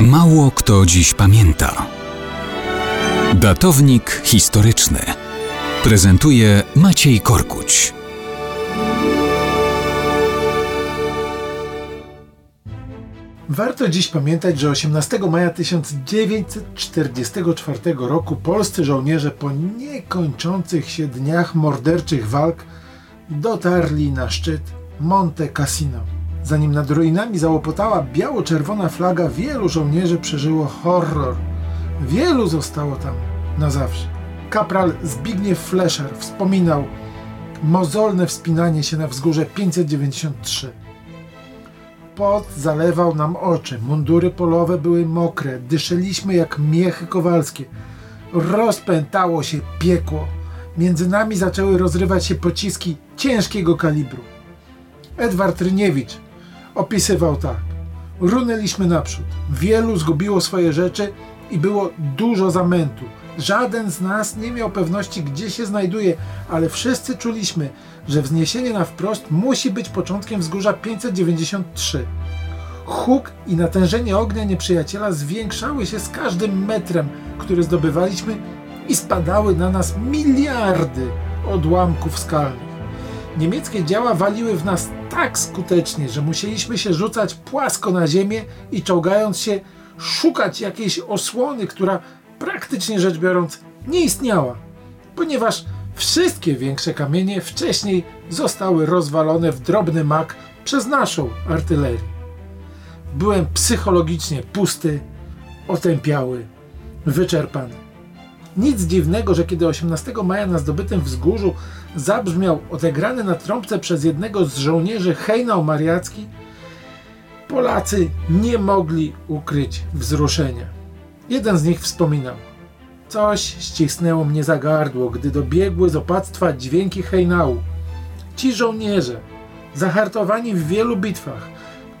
Mało kto dziś pamięta. Datownik historyczny prezentuje Maciej Korkuć. Warto dziś pamiętać, że 18 maja 1944 roku polscy żołnierze po niekończących się dniach morderczych walk dotarli na szczyt Monte Cassino. Zanim nad ruinami załopotała biało-czerwona flaga, wielu żołnierzy przeżyło horror. Wielu zostało tam na zawsze. Kapral Zbigniew Fleszer wspominał mozolne wspinanie się na wzgórze 593. Pot zalewał nam oczy, mundury polowe były mokre, dyszeliśmy jak miechy kowalskie. Rozpętało się piekło. Między nami zaczęły rozrywać się pociski ciężkiego kalibru. Edward Ryniewicz opisywał tak. Runęliśmy naprzód. Wielu zgubiło swoje rzeczy i było dużo zamętu. Żaden z nas nie miał pewności, gdzie się znajduje, ale wszyscy czuliśmy, że wzniesienie na wprost musi być początkiem wzgórza 593. Huk i natężenie ognia nieprzyjaciela zwiększały się z każdym metrem, który zdobywaliśmy i spadały na nas miliardy odłamków skalnych. Niemieckie działa waliły w nas tak skutecznie, że musieliśmy się rzucać płasko na ziemię i czołgając się szukać jakiejś osłony, która praktycznie rzecz biorąc nie istniała, ponieważ wszystkie większe kamienie wcześniej zostały rozwalone w drobny mak przez naszą artylerię. Byłem psychologicznie pusty, otępiały, wyczerpany. Nic dziwnego, że kiedy 18 maja na zdobytym wzgórzu zabrzmiał odegrany na trąbce przez jednego z żołnierzy hejnał mariacki, Polacy nie mogli ukryć wzruszenia. Jeden z nich wspominał: Coś ścisnęło mnie za gardło, gdy dobiegły z opactwa dźwięki hejnału. Ci żołnierze, zahartowani w wielu bitwach,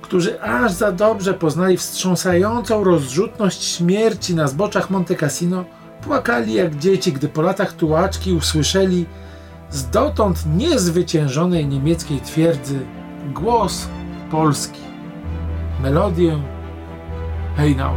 którzy aż za dobrze poznali wstrząsającą rozrzutność śmierci na zboczach Monte Cassino, płakali jak dzieci, gdy po latach tułaczki usłyszeli z dotąd niezwyciężonej niemieckiej twierdzy głos Polski, melodię Hejnał.